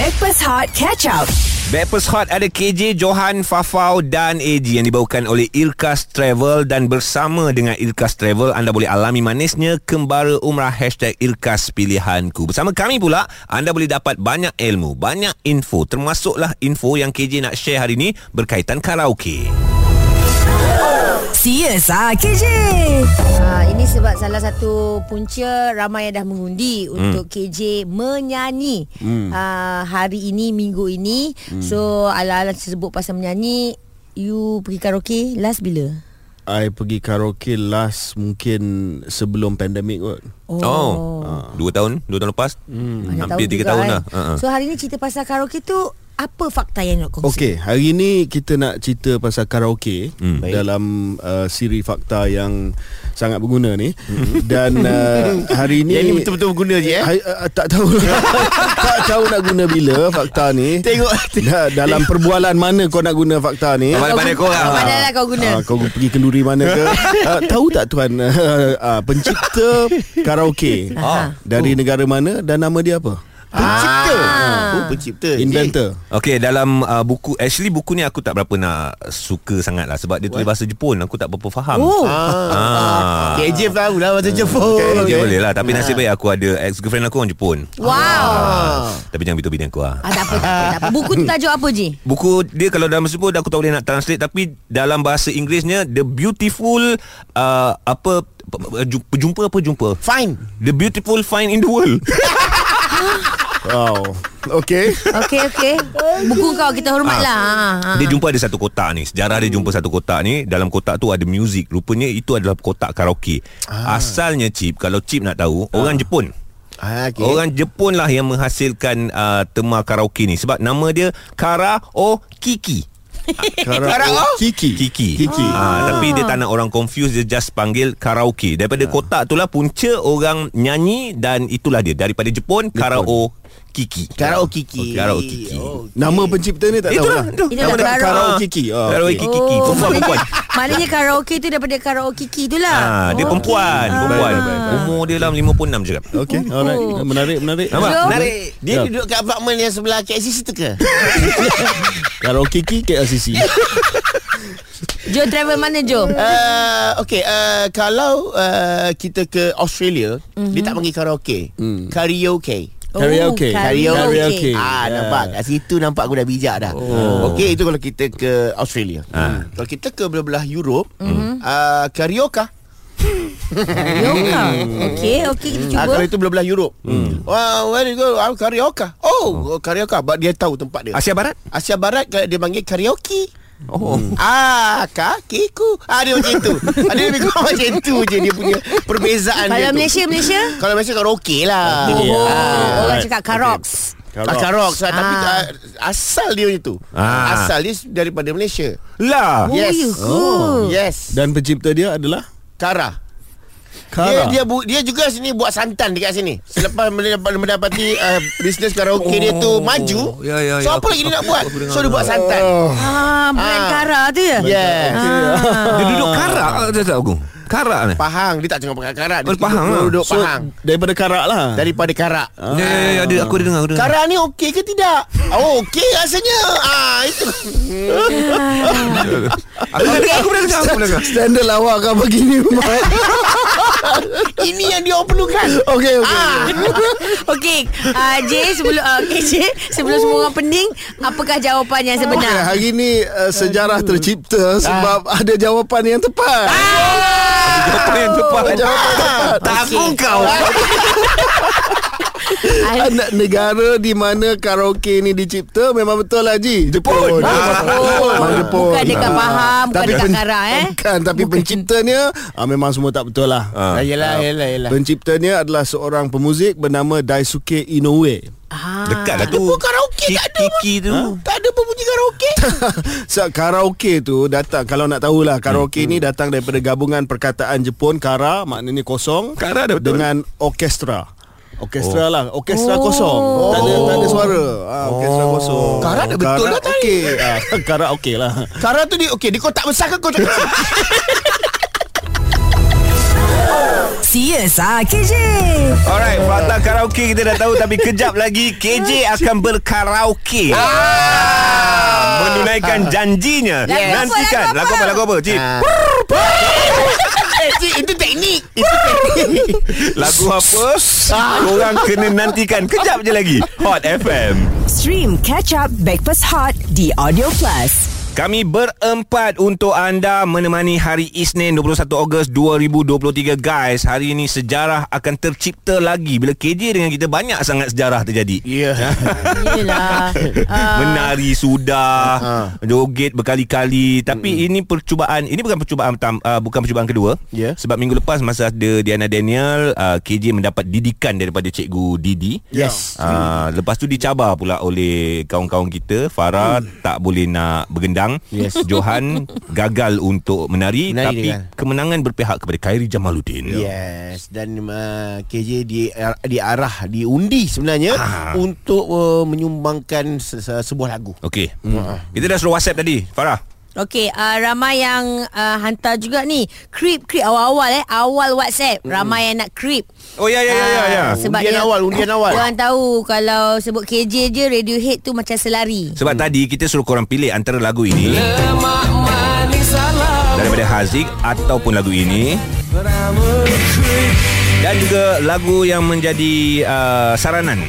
Backpass Hot Catch Up. Backpast Hot ada KJ, Johan, Fafau dan AG yang dibawakan oleh Irkas Travel dan bersama dengan Irkas Travel anda boleh alami manisnya kembara umrah hashtag Irkas Pilihanku. Bersama kami pula anda boleh dapat banyak ilmu, banyak info termasuklah info yang KJ nak share hari ini berkaitan karaoke. Serius ah KJ. Ha, ini sebab salah satu punca ramai yang dah mengundi hmm. untuk KJ menyanyi hmm. ha, hari ini minggu ini. Hmm. So ala-ala tersebut pasal menyanyi, you pergi karaoke last bila? I pergi karaoke last mungkin sebelum pandemik kot. Oh, oh. dua tahun, dua tahun lepas. Hmm. Hampir tiga tahun eh. lah. Uh-uh. So hari ni cerita pasal karaoke tu apa fakta yang nak kongsi? Okey, hari ni kita nak cerita pasal karaoke hmm. dalam uh, siri fakta yang sangat berguna ni. Hmm. Dan uh, hari ni Yang ni betul-betul berguna je eh. Hari, uh, tak tahu tak tahu nak guna bila fakta ni. Tengok Da, dalam perbualan mana kau nak guna fakta ni? Pandai-pandai kau lah. Mana lah kau guna? Uh, kau pergi kenduri mana ke? Uh, tahu tak tuan uh, uh, pencipta karaoke Ah. dari negara mana dan nama dia apa? Pencipta. Ah. Oh, pencipta. Inventor. Okey dalam uh, buku actually buku ni aku tak berapa nak suka sangat lah sebab dia tulis bahasa Jepun aku tak berapa faham. Oh. Ah. KJ tahu lah bahasa Jepun. Okay, okay. boleh lah Tapi nasib baik aku ada Ex-girlfriend aku orang Jepun Wow. ah. Tapi jangan bini aku lah Ah, tak apa, tak apa, tak apa. Buku tu tajuk apa je? Buku dia kalau dalam bahasa Jepun Aku tak boleh nak translate Tapi dalam bahasa Inggerisnya The Beautiful uh, Apa ju- Jumpa apa jumpa Fine. The Beautiful Find in the World Wow. Okey. Okey, okey. Buku kau kita hormat lah. Ha, ha. Dia jumpa ada satu kotak ni Sejarah dia jumpa satu kotak ni Dalam kotak tu ada muzik Rupanya itu adalah kotak karaoke Asalnya Chip Kalau Chip nak tahu Orang Jepun Ah, okay. Orang Jepun lah yang menghasilkan uh, tema karaoke ni Sebab nama dia Karaoke Karaoke. Kiki. Kiki. Kiki. Ah. tapi dia tak nak orang confuse dia just panggil karaoke. Daripada kotak itulah punca orang nyanyi dan itulah dia daripada Jepun karaoke. Kiki. Karaoke Kiki. Karaoke Kiki. Oh. Nama pencipta ni tak tahu Itulah, lah. itu. Itulah Nama dia. karaoke. Karaoke Kiki. Oh, Karaoke okey. Kiki. Perempuan maknanya, perempuan. maknanya karaoke tu daripada karaoke Kiki tu lah. Ah, dia Oh, perempuan, okey. perempuan. Ah. Umur dia dalam 56 cakap. Okey, alright. Menarik, menarik. Nampak? Menarik. Dia duduk kat apartmen yang sebelah KLCC tu ke? Karaoke Kiki KLCC. Jo travel mana Jo? Uh, okay, uh, kalau uh, kita ke Australia, mm-hmm. dia tak panggil karaoke. Mm. Karaoke. Karaoke. Oh, Karaoke. Ah, Yeah. nampak kat situ nampak aku dah bijak dah. Oh. Okey, itu kalau kita ke Australia. Ah. Kalau kita ke belah-belah Europe, mm-hmm. uh, karaoke. Yoga. Okey, okey kita Ah, cuba. kalau itu belah-belah Europe. Hmm. Wow, where you go? Ah, karaoke. Oh, oh. karaoke. But dia tahu tempat dia. Asia Barat? Asia Barat dia panggil karaoke. Oh. Ah, kakiku. Ah, dia macam tu. Ah, dia lebih kurang macam tu je dia punya perbezaan dia Kalau tu. Malaysia, Malaysia? Kalau Malaysia karaoke lah. Oh, Ah. orang cakap karoks. Ah, karaoke. So, Tapi Ah. ah, asal dia macam tu. Ah. Asal dia daripada Malaysia. Lah. Oh, Yes. you ke? Yes. Dan pencipta dia adalah Kara. Kara. Dia dia bu, dia juga sini buat santan dekat sini. Selepas mendapat, mendapati uh, bisnes karaoke oh, dia tu maju. ya, ya, so ya. apa lagi dia nak buat? So dia buat santan. Ah, brand Ah. Kara tu ya? Yes. Dia duduk karak tak tak aku. Karak ni. Pahang dia tak cakap pakai karak. Dia Oh, Pahang duduk, lah. duduk So, Pahang. daripada Karak lah. Daripada karak. Ya, ya, ya, ada aku ada dengar, aku dengar. Karak ni okey ke tidak? Oh, okey rasanya. Ah, itu. Aku dah dengar, aku dah dengar, aku dah dengar. Standard lawak kau begini Mat. Ini yang dia perlukan. Okey, okey. Ah. Okey, uh, J sebelum uh, okay, J sebelum semua orang pening, apakah jawapan yang Okay, sebenar? hari ni uh, sejarah tercipta sebab ada jawapan yang tepat. Jawapan yang tepat. Jawapan tepat. Tak aku kau. Anak negara di mana karaoke ni dicipta memang betul lah Ji. Jepun. Ah, Memang Jepun. Bukan dekat Ah. Faham, bukan dekat pen- Kara, eh? Bukan, tapi penciptanya ah, memang semua tak betul lah. Ah, yelah, yelah, yelah. Penciptanya adalah seorang pemuzik bernama Daisuke Inoue. Ah. Dekat lah tu. Pun karaoke tak ada. Kiki tu. Tak ada pemunyi karaoke. so, karaoke tu datang kalau nak tahulah karaoke ni datang daripada gabungan perkataan Jepun kara maknanya kosong Kara dah betul. dengan orkestra. Orkestra lah Orkestra Oh. kosong Tak ada, tak ada suara ah, Orkestra kosong Kara dah betul Kara dah tadi. okey ah, Kara okey lah Kara tu dia okey, dia kotak besar ke kotak? Serius ah KJ Alright, fakta karaoke kita dah tahu tapi kejap lagi KJ akan berkaraoke. Ah. Menunaikan janjinya. Lagu apa, Nantikan. lagu apa? Lagu apa? Lagu apa? Cik? Ah. Cik, itu teknik. Itu teknik. Lagu apa? Korang kena nantikan. Kejap je lagi. Hot FM. Stream Catch Up Backpass Hot di Audio Plus. Kami berempat untuk anda menemani hari Isnin 21 Ogos 2023 guys. Hari ini sejarah akan tercipta lagi bila KJ dengan kita banyak sangat sejarah terjadi. Ya. Yelah Ah, Menari sudah, Ha. joget berkali-kali. Tapi ini percubaan, ini bukan percubaan pertama, uh, bukan percubaan kedua. Ya. Sebab minggu lepas masa ada Diana Daniel, uh, KJ mendapat didikan daripada cikgu Didi. Yes. Uh, lepas tu dicabar pula oleh kawan-kawan kita Farah hmm. tak boleh nak bergendang Yes. Johan gagal untuk menari, Menari Tapi dengan- kemenangan berpihak kepada Khairi Jamaluddin Yes dan uh, KJ di diarah diundi sebenarnya Ah. untuk uh, menyumbangkan se- se- sebuah lagu. Okey hmm. Kita dah suruh WhatsApp tadi Farah Okey, uh, ramai yang uh, hantar juga ni. Creep, creep awal-awal eh. Awal WhatsApp. Ramai yang nak creep. Oh ya ya ya ya, ya. Ah, Sebab Undian dia, awal, undian awal. Orang tahu Kalau sebut KJ je Radiohead tu macam selari. Sebab tadi kita suruh korang pilih antara lagu ini. Daripada Haziq Ataupun lagu ini. Dan juga lagu yang menjadi uh, saranan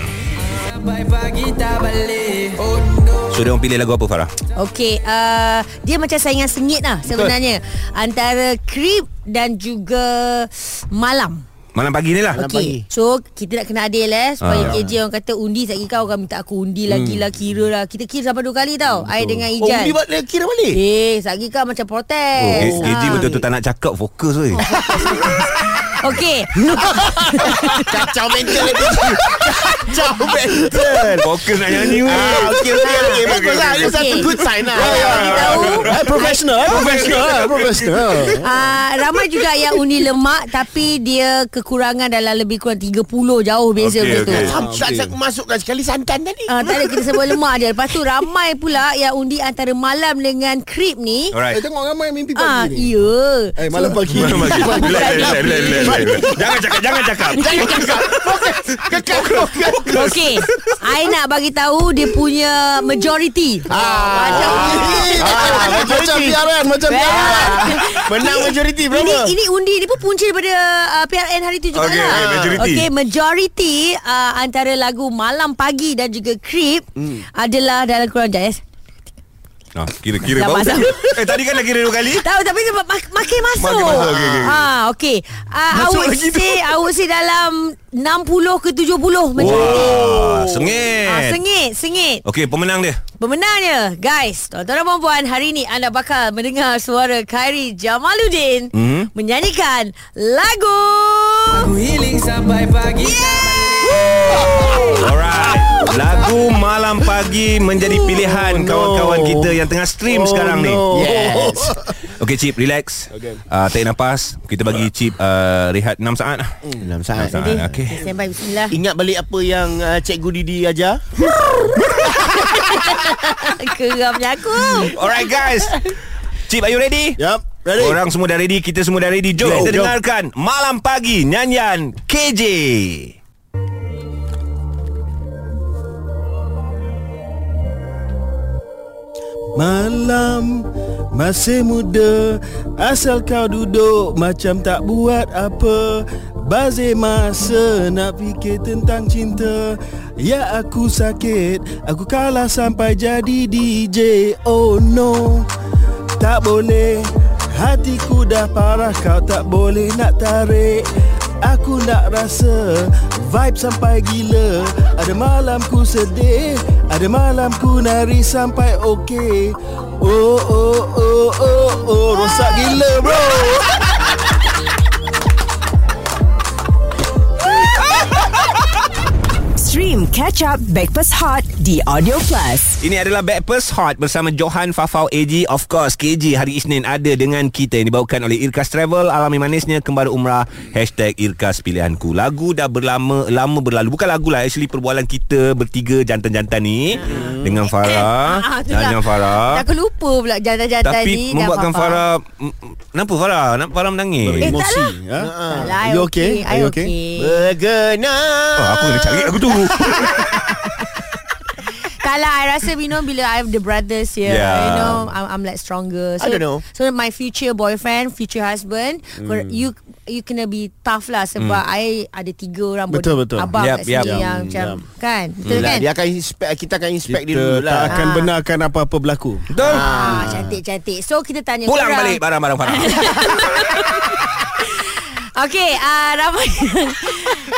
So dia orang pilih lagu apa Farah? Okey, uh, dia macam saingan sengit lah sebenarnya. Antara Creep dan juga Malam. Malam pagi ni lah? Malam pagi. so kita nak kena adil eh Supaya Ah. KJ orang kata undi Sekali kau orang minta aku undi lagi lah Kira lah. Kita kira sampai dua kali tau I dengan Oh, Ijan undi balik kira balik. Eh, sekali kau macam Oh, protes KJ Ah. betul-betul tak nak cakap Fokus weh Okey Kacau mental. Kacau mental. Fokus nak nyanyi Ah, okey okey okey. Bagus lah. Ini satu good sign lah. Saya bagi tahu Eh, professional eh? Professional eh? Professional Uh, ramai juga yang undi lemak Tapi dia kekurangan dalam lebih kurang 30 Jauh beza okay, tu okey. okay. Tak tak masukkan sekali santan tadi. Uh, tak ada kita sebut lemak je Lepas tu ramai pula Yang undi antara malam dengan creep ni Eh, Alright tengok ramai mimpi Ah, pagi ni iya. Eh, malam pagi Malam pagi Relax, relax, relax, relax, relax. Jangan cakap Jangan cakap Jangan cakap. Fokus. Kekal fokus. Okey, I nak bagi tahu dia punya majority. Ah. Macam Ah, Macam. PRN Macam PRN Menang majoriti ini berapa? ini undi ni pun punca daripada uh, PRN hari tu juga Okey, lah. okey, majority. Okey, majority uh, antara lagu Malam Pagi dan juga Creep Hmm. adalah dalam kurang jaya. Ah, kira-kira Dah bau masuk. Eh tadi kan dah kira dua kali Tahu tapi sebab mak- makin masuk. Makin masuk, okey, okey. Ha, okey. Uh, I Masuk would lagi tu. say I would say dalam 60 ke 70 majority. Wah, sengit Ah, sengit, sengit. Okey, pemenang dia Pemenangnya Guys Tuan-tuan dan puan Hari ini anda bakal mendengar Suara Khairi Jamaluddin Mhm. Menyanyikan Lagu Aku healing sampai pagi Alright Lagu Malam Pagi menjadi pilihan no. kawan-kawan kita yang tengah stream Oh, sekarang ni. no. Yes. Okey Cip, relax. Okay. Uh, tarik nafas. Kita bagi Cip uh, rehat 6 saat lah. Dalam 6 saat. saat. Okey Okey. Stand by bismillah Ingat balik apa yang uh, Cikgu Didi ajar? Keramnya aku Alright guys. Cip, are you ready? Yup Ready Orang semua dah ready, kita semua dah ready. Jom Jom, kita jom. dengarkan Malam Pagi nyanyian KJ. Malam masih muda. Asal kau duduk macam tak buat apa. Bazir masa nak fikir tentang cinta. Ya aku sakit. Aku kalah sampai jadi DJ Oh no. Tak boleh. Hatiku dah parah. Kau tak boleh nak tarik Aku nak rasa Vibe sampai gila. Ada malam ku sedih Ada malam ku nari sampai okey. Oh oh oh oh oh Rosak gila bro. Stream Catch Up Backpass Hot di Audio Plus. Ini adalah Backpast Hot bersama Johan Fafau AG. Of course, KJ hari Isnin ada dengan kita yang dibawakan oleh Irkas Travel. Alami manisnya kembali umrah. Hashtag Irkas Pilihanku. Lagu dah berlama lama berlalu. Bukan lagu lah. Actually perbualan kita bertiga jantan-jantan ni. Dengan Farah. Ah, tu dan lah. dengan Farah. Dah lupa pula jantan-jantan Tapi ni. dah membuatkan. Farah... mm, Kenapa Farah? Kenapa Farah menangis? Eh, tak Emosi ha? Tak lah, You I okay? Are you I okay? Bergena Oh, aku kena cari aku tu. Tak lah I rasa you know Bila I have the brothers here Yeah. You know I'm, I'm like stronger so, I don't know. So my future boyfriend Future husband Hmm. You You kena be tough lah Sebab I Ada tiga orang Betul, betul. Abang Yap, kat sini yap. Yang Hmm, macam yap. Kan Betul Lah, kan dia akan inspect kita akan inspect dia Kita dulu tak lah. akan Ah. benarkan apa-apa berlaku Betul? Ah, cantik-cantik. So kita tanya Pulang korang. balik barang-barang Farah. Okey, uh, ramai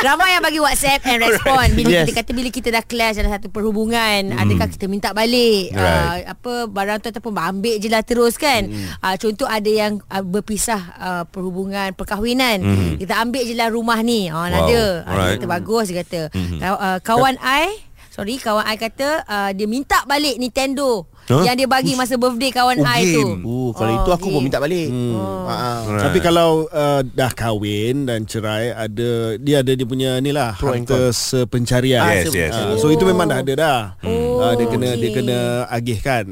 ramai yang bagi WhatsApp and respon bila Yes. kita kata bila kita dah clash dalam satu perhubungan, mm. adakah kita minta balik Right. uh, apa barang tu ataupun ambil je lah terus kan. Mm. Uh, contoh ada yang uh, berpisah uh, perhubungan perkahwinan, mm. kita ambil je lah rumah ni. Oh, Wow. wow. ada. Uh, Alright. kita bagus dia kata. Mm. Uh, kawan I Sorry kawan I kata uh, Dia minta balik Nintendo Huh? Yang dia bagi masa birthday kawan Oh, I tu game. Oh, kalau itu aku pun game. minta balik. Hmm. Ah, Right. Tapi kalau uh, dah kahwin dan cerai ada dia ada dia punya ni lah Pro and harta sepencarian. Yes, yes. Ah, so itu memang dah ada dah. Oh, Ah, dia kena dia okey. kena agihkan.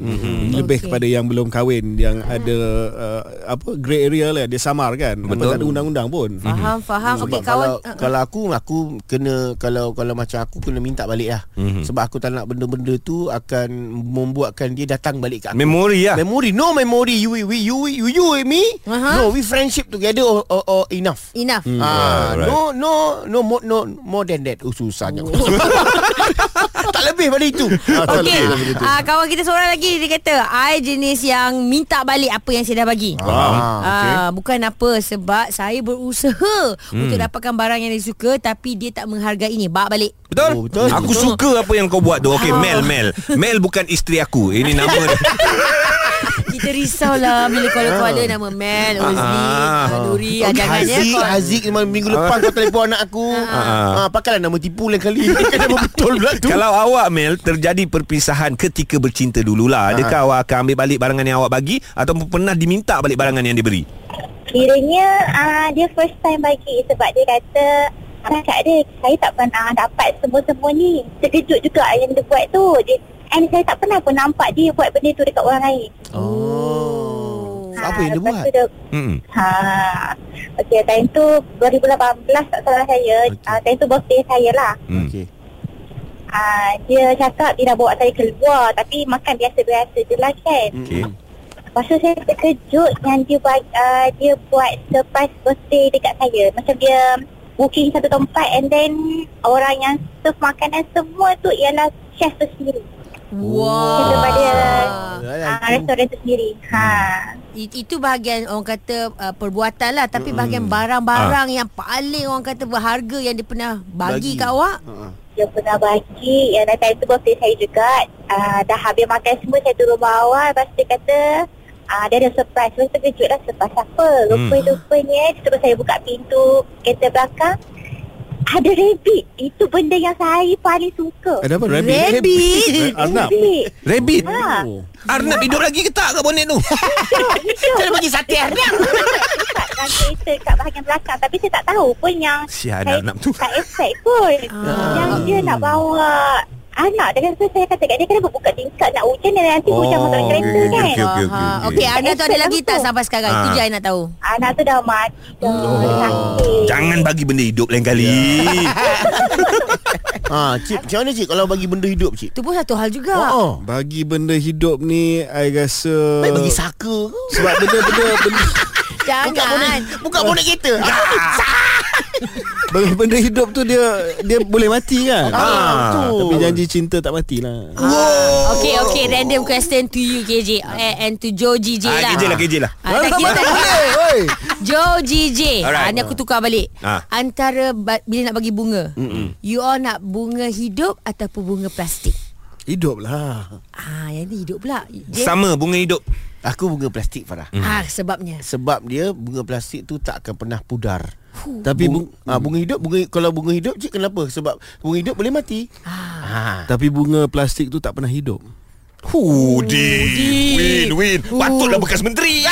Lebih Okey. kepada yang belum kahwin yang ada uh, apa grey area lah dia samar kan. Betul. tak ada undang-undang pun. Faham faham Sebab Okey kalau kawan uh, kalau aku aku kena kalau kalau macam aku kena minta balik lah. Mm-hmm. Sebab aku tak nak benda-benda tu akan membuatkan dia datang balik ke aku. Memori lah. Memory no memory you we you you you with me Aha. no we friendship together or, or, or enough Enough Ah, Right, right. no no no more no more than that. Oh susahnya. tak lebih pada itu. Ah, Okey, itu. uh, kawan kita seorang lagi dia kata, I jenis yang minta balik apa yang saya dah bagi. Ah, Ah, bukan apa sebab saya berusaha Hmm. untuk dapatkan barang yang dia suka tapi dia tak menghargai ni. Bawa balik. Betul? Oh, betul. Aku suka apa yang kau buat tu. Okey, Mel, Mel. Mel bukan isteri aku. Ini nama dia. Kita risaulah bila caller-caller nama Mel, Ozli, Ah. uh, Nuri, ah, Okay, jangannya Haziq, minggu lepas kau telefon anak aku. Ah, pakailah nama tipu lain kali. Kan nama betul pula tu. Kalau awak Mel terjadi perpisahan ketika bercinta dululah, adakah awak akan ambil balik barangan yang awak bagi ataupun pernah diminta balik barangan yang diberi? Kiranya uh, dia first time bagi sebab dia kata Cakap dia, saya tak pernah dapat semua-semua ni Terkejut juga yang dia buat tu dia, And saya tak pernah pun nampak dia buat benda tu dekat orang lain Oh. Apa yang dia buat? Dia, Hmm. ha, okay, time tu 2018 tak salah saya okay. uh, Time tu birthday saya lah hmm. Okey. uh, Dia cakap dia dah bawa saya keluar Tapi makan biasa-biasa je lah kan Okey. Lepas tu saya terkejut yang dia buat uh, dia buat surprise birthday dekat saya. Macam dia booking satu tempat and then orang yang serve makanan semua tu ialah chef tu sendiri. Wow. Daripada Alah, uh, itu. restoran tu sendiri. Ha. It- Itu bahagian orang kata uh, perbuatan lah Tapi Hmm. bahagian barang-barang yang paling orang kata berharga Yang dia pernah bagi, Bagi. kat awak Dia pernah bagi yang time tu birthday saya juga. Uh, dah habis makan semua saya turun bawah. Lepas tu dia kata uh, dia ada surprise. Saya terkejut lah surprise apa. Rupa-rupanya dia suruh saya buka pintu kereta belakang. Ada rabbit. Itu benda yang saya paling suka. Ada apa? Rabbit? Rabbit Arnab. Rabbit. Rabbit. Ha. Oh. Arnab hidup lagi ke tak kat bonet tu? Hidup, hidup. Dia bagi sate Arnab. Dalam kereta kat bahagian belakang. Tapi saya tak tahu pun yang Sial saya Arnab tu. tak expect pun. Ah. Yang dia nak bawa anak. Dan so saya kata kat dia kenapa buka tingkap nak hujan dan nanti hujan Oh, masuk dalam kereta okey, kan. okey, okey. Aha. Okey, anda tu ada lagi tak sampai sekarang? Itu Ah. je nak tahu. Anak tu dah mati dah. Oh. Sakit. Jangan bagi benda hidup lain kali. Ha, cik, macam mana cik kalau bagi benda hidup cik? Itu pun satu hal juga. Oh, oh. Bagi benda hidup ni I rasa Baik bagi saka ke? Sebab benda-benda benda, Buka bonet, Jangan. buka bonet kereta. benda, benda hidup tu dia dia boleh mati kan Ah, tu. Tapi janji cinta tak matilah Ah. Okey, okey. Random question to you, KJ. Eh, and to Joe GJ Ah, lah. KJ lah, KJ lah. Ah, tak kira tak. Joe GJ. Alright. Ah, ni aku tukar balik. Ah. Antara bila nak bagi bunga. You all nak bunga hidup ataupun bunga plastik? Hidup lah Ah, yang ni hidup pula. Dia, Sama bunga hidup. Aku bunga plastik Farah. ah, sebabnya. Sebab dia bunga plastik tu tak akan pernah pudar. Tapi bunga, bu- ah, bunga hidup bunga kalau bunga hidup cik kenapa? Sebab bunga hidup boleh mati. Ah. Tapi bunga plastik tu tak pernah hidup Hudi. Win, win. Patutlah bekas menteri.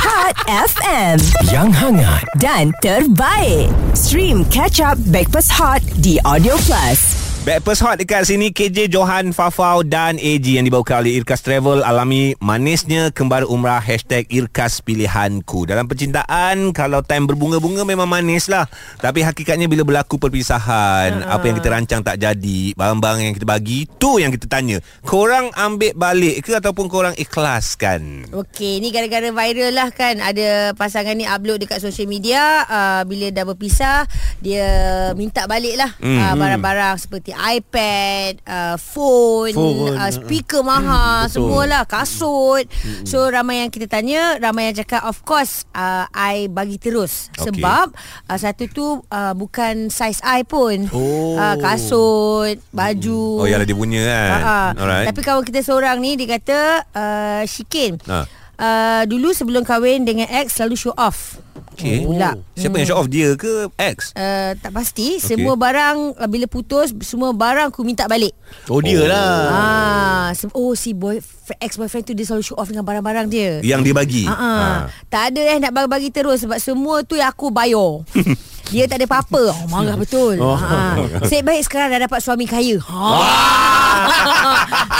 Hot FM Yang hangat dan terbaik. Stream Catch Up Backpass Hot di Audio Plus. Backpast Hot dekat sini KJ Johan Fafau dan AG yang dibawakan oleh Irkas Travel. Alami manisnya kembali umrah hashtag Irkas Pilihanku. Dalam percintaan kalau time berbunga-bunga memang manis lah. Tapi hakikatnya bila berlaku perpisahan uh-huh. apa yang kita rancang tak jadi barang-barang yang kita bagi tu yang kita tanya. Korang ambil balik ke ataupun korang ikhlaskan? Okey, ni gara-gara viral lah kan. Ada pasangan ni upload dekat social media uh, Bila dah berpisah Dia minta balik lah Hmm, uh, Barang-barang seperti iPad uh, Phone, Phone, uh, Speaker mahal Semualah Kasut So ramai yang kita tanya Ramai yang cakap Of course uh, I bagi terus Okey. Sebab uh, Satu tu uh, Bukan size I pun Oh. uh, Kasut Baju oh yalah dia punya kan Ha, ha. alright Tapi kawan kita seorang ni dia kata uh, Shikin. Ha. Uh, dulu sebelum kahwin dengan ex selalu show off. Okay. Pula. siapa yang show off dia ke ex Uh, tak pasti okay. Semua barang Bila putus Semua barang aku minta balik Oh dia lah. ah, se- Oh si boy Ex-boyfriend tu Dia selalu show off Dengan barang-barang dia yang dia bagi ah. Tak ada eh nak bagi-bagi terus Sebab semua tu yang aku bayar Dia tak ada apa-apa oh, Marah betul oh. ha. Saya baik sekarang dah dapat suami kaya ha.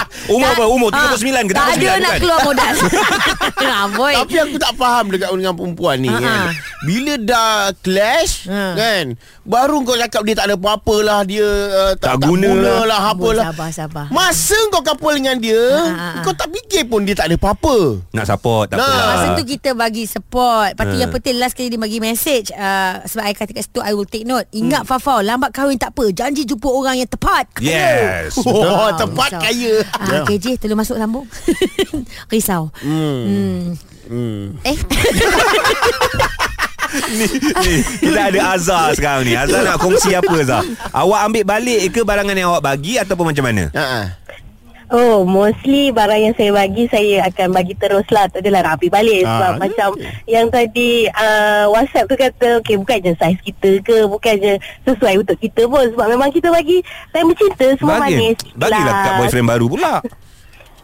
Umur apa? Umur 39 ke Tak 39 ada nak kan? keluar modal ha, boy. Tapi aku tak faham dekat dengan perempuan ni Ha, kan. ha. Bila dah clash Ha. kan, baru kau cakap dia tak ada apa-apa lah, dia uh, tak, Tak guna guna lah. lah, apalah. sabar, sabar. Masa kau couple dengan dia, Ha, ha, ha. kau tak fikir pun dia tak ada apa-apa. Nak support tak Nah. apalah Masa tu kita bagi support Lepas tu Ha. yang penting Last kali dia bagi message uh, Sebab I kata kat situ I will take note Ingat hmm. Fafau Lambat kahwin tak apa Janji jumpa orang yang tepat Kaya. Yes Oh, Ah, tepat risau. kaya. Ah, KJ tolong masuk sambung Risau hmm. Hmm. Hmm. Eh ni, ni, Kita ada Azhar sekarang ni Azhar nak kongsi apa Azhar Awak ambil balik ke barangan yang awak bagi Ataupun macam mana Ha ah. Oh, mostly barang yang saya bagi saya akan bagi terus lah. Tak adalah ambil balik. Ah, Sebab okey. macam yang tadi uh, WhatsApp tu kata, okay, bukan je saiz kita ke, bukan je sesuai untuk kita pun. Sebab memang kita bagi time bercinta, semua manis. Bagilah kat boyfriend baru pula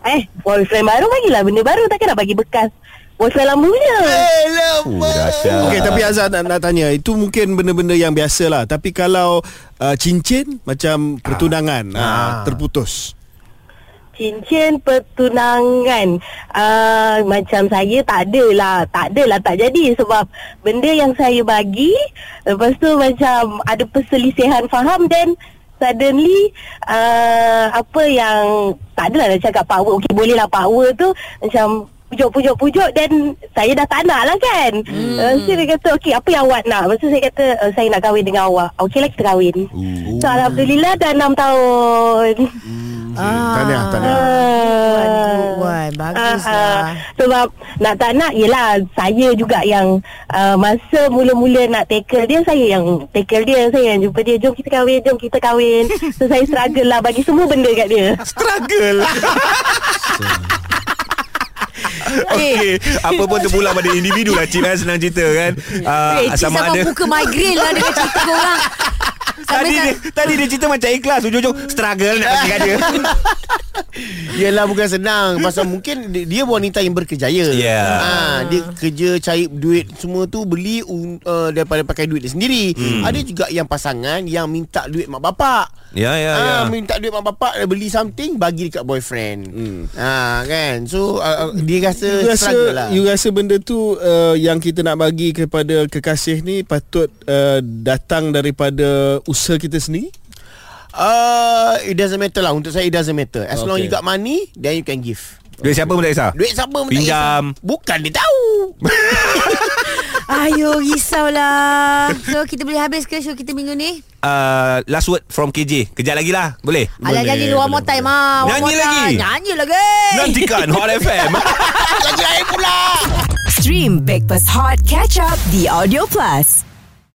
Eh, boyfriend baru bagilah benda baru. Takkan nak bagi bekas boyfriend lama punya. Eh, Uh, Okey tapi Azad nak, nak tanya Itu mungkin benda-benda yang biasa lah Tapi kalau uh, Cincin Macam pertunangan ah. Uh, Terputus Cincin pertunangan. Uh, Macam saya tak ada lah Tak ada lah tak jadi Sebab benda yang saya bagi Lepas tu macam ada perselisihan faham Dan suddenly uh, Apa yang Tak adalah nak cakap power Okay boleh lah power tu Macam pujuk-pujuk-pujuk Dan saya dah tak nak lah kan. Hmm. uh, So dia kata Okay apa yang awak nak? Lepas tu saya kata uh, Saya nak kahwin dengan awak. Okay lah kita kahwin. Uh. So Alhamdulillah dah 6 tahun ah. Tahniah, tahniah. Wan, bagus Ah, lah ah. Sebab nak tak nak Yelah Saya juga yang uh, Masa mula-mula nak tackle dia Saya yang tackle dia Saya yang jumpa dia Jom kita kahwin Jom kita kahwin So saya struggle lah Bagi semua benda kat dia Struggle Okey, apa pun terpulang pada individu lah Cik kan senang cerita kan. Uh, Eh, Cik sama buka migraine lah Dengan cerita korang Tadi dia, tadi dia cerita macam ikhlas Ujung-ujung struggle nak bagi kat dia Yelah bukan senang Pasal mungkin dia, wanita yang berkejaya Ya. ha, Dia kerja cari duit semua tu Beli uh, daripada pakai duit dia sendiri hmm. Ada juga yang pasangan Yang minta duit mak bapak Ya ya ya Ah, minta duit mak bapak dia beli something bagi dekat boyfriend. Hmm. Ah kan. So uh, dia rasa You rasa struggle lah. you rasa benda tu uh, yang kita nak bagi kepada kekasih ni patut uh, datang daripada usaha kita sendiri? Uh, it doesn't matter lah Untuk saya it doesn't matter As okay. long you got money Then you can give Duit siapa pun tak kisah Duit siapa pun tak Pinjam. kisah. Bukan dia tahu Ayo risaulah So kita boleh habis ke show kita minggu ni uh, Last word from KJ Kejap lagi lah Boleh Alah nyanyi one more time ah. One Nyanyi time. lagi? Nyanyi lagi Nantikan Hot FM Lagi lain pula Stream Backpass Hot Catch Up di Audio Plus.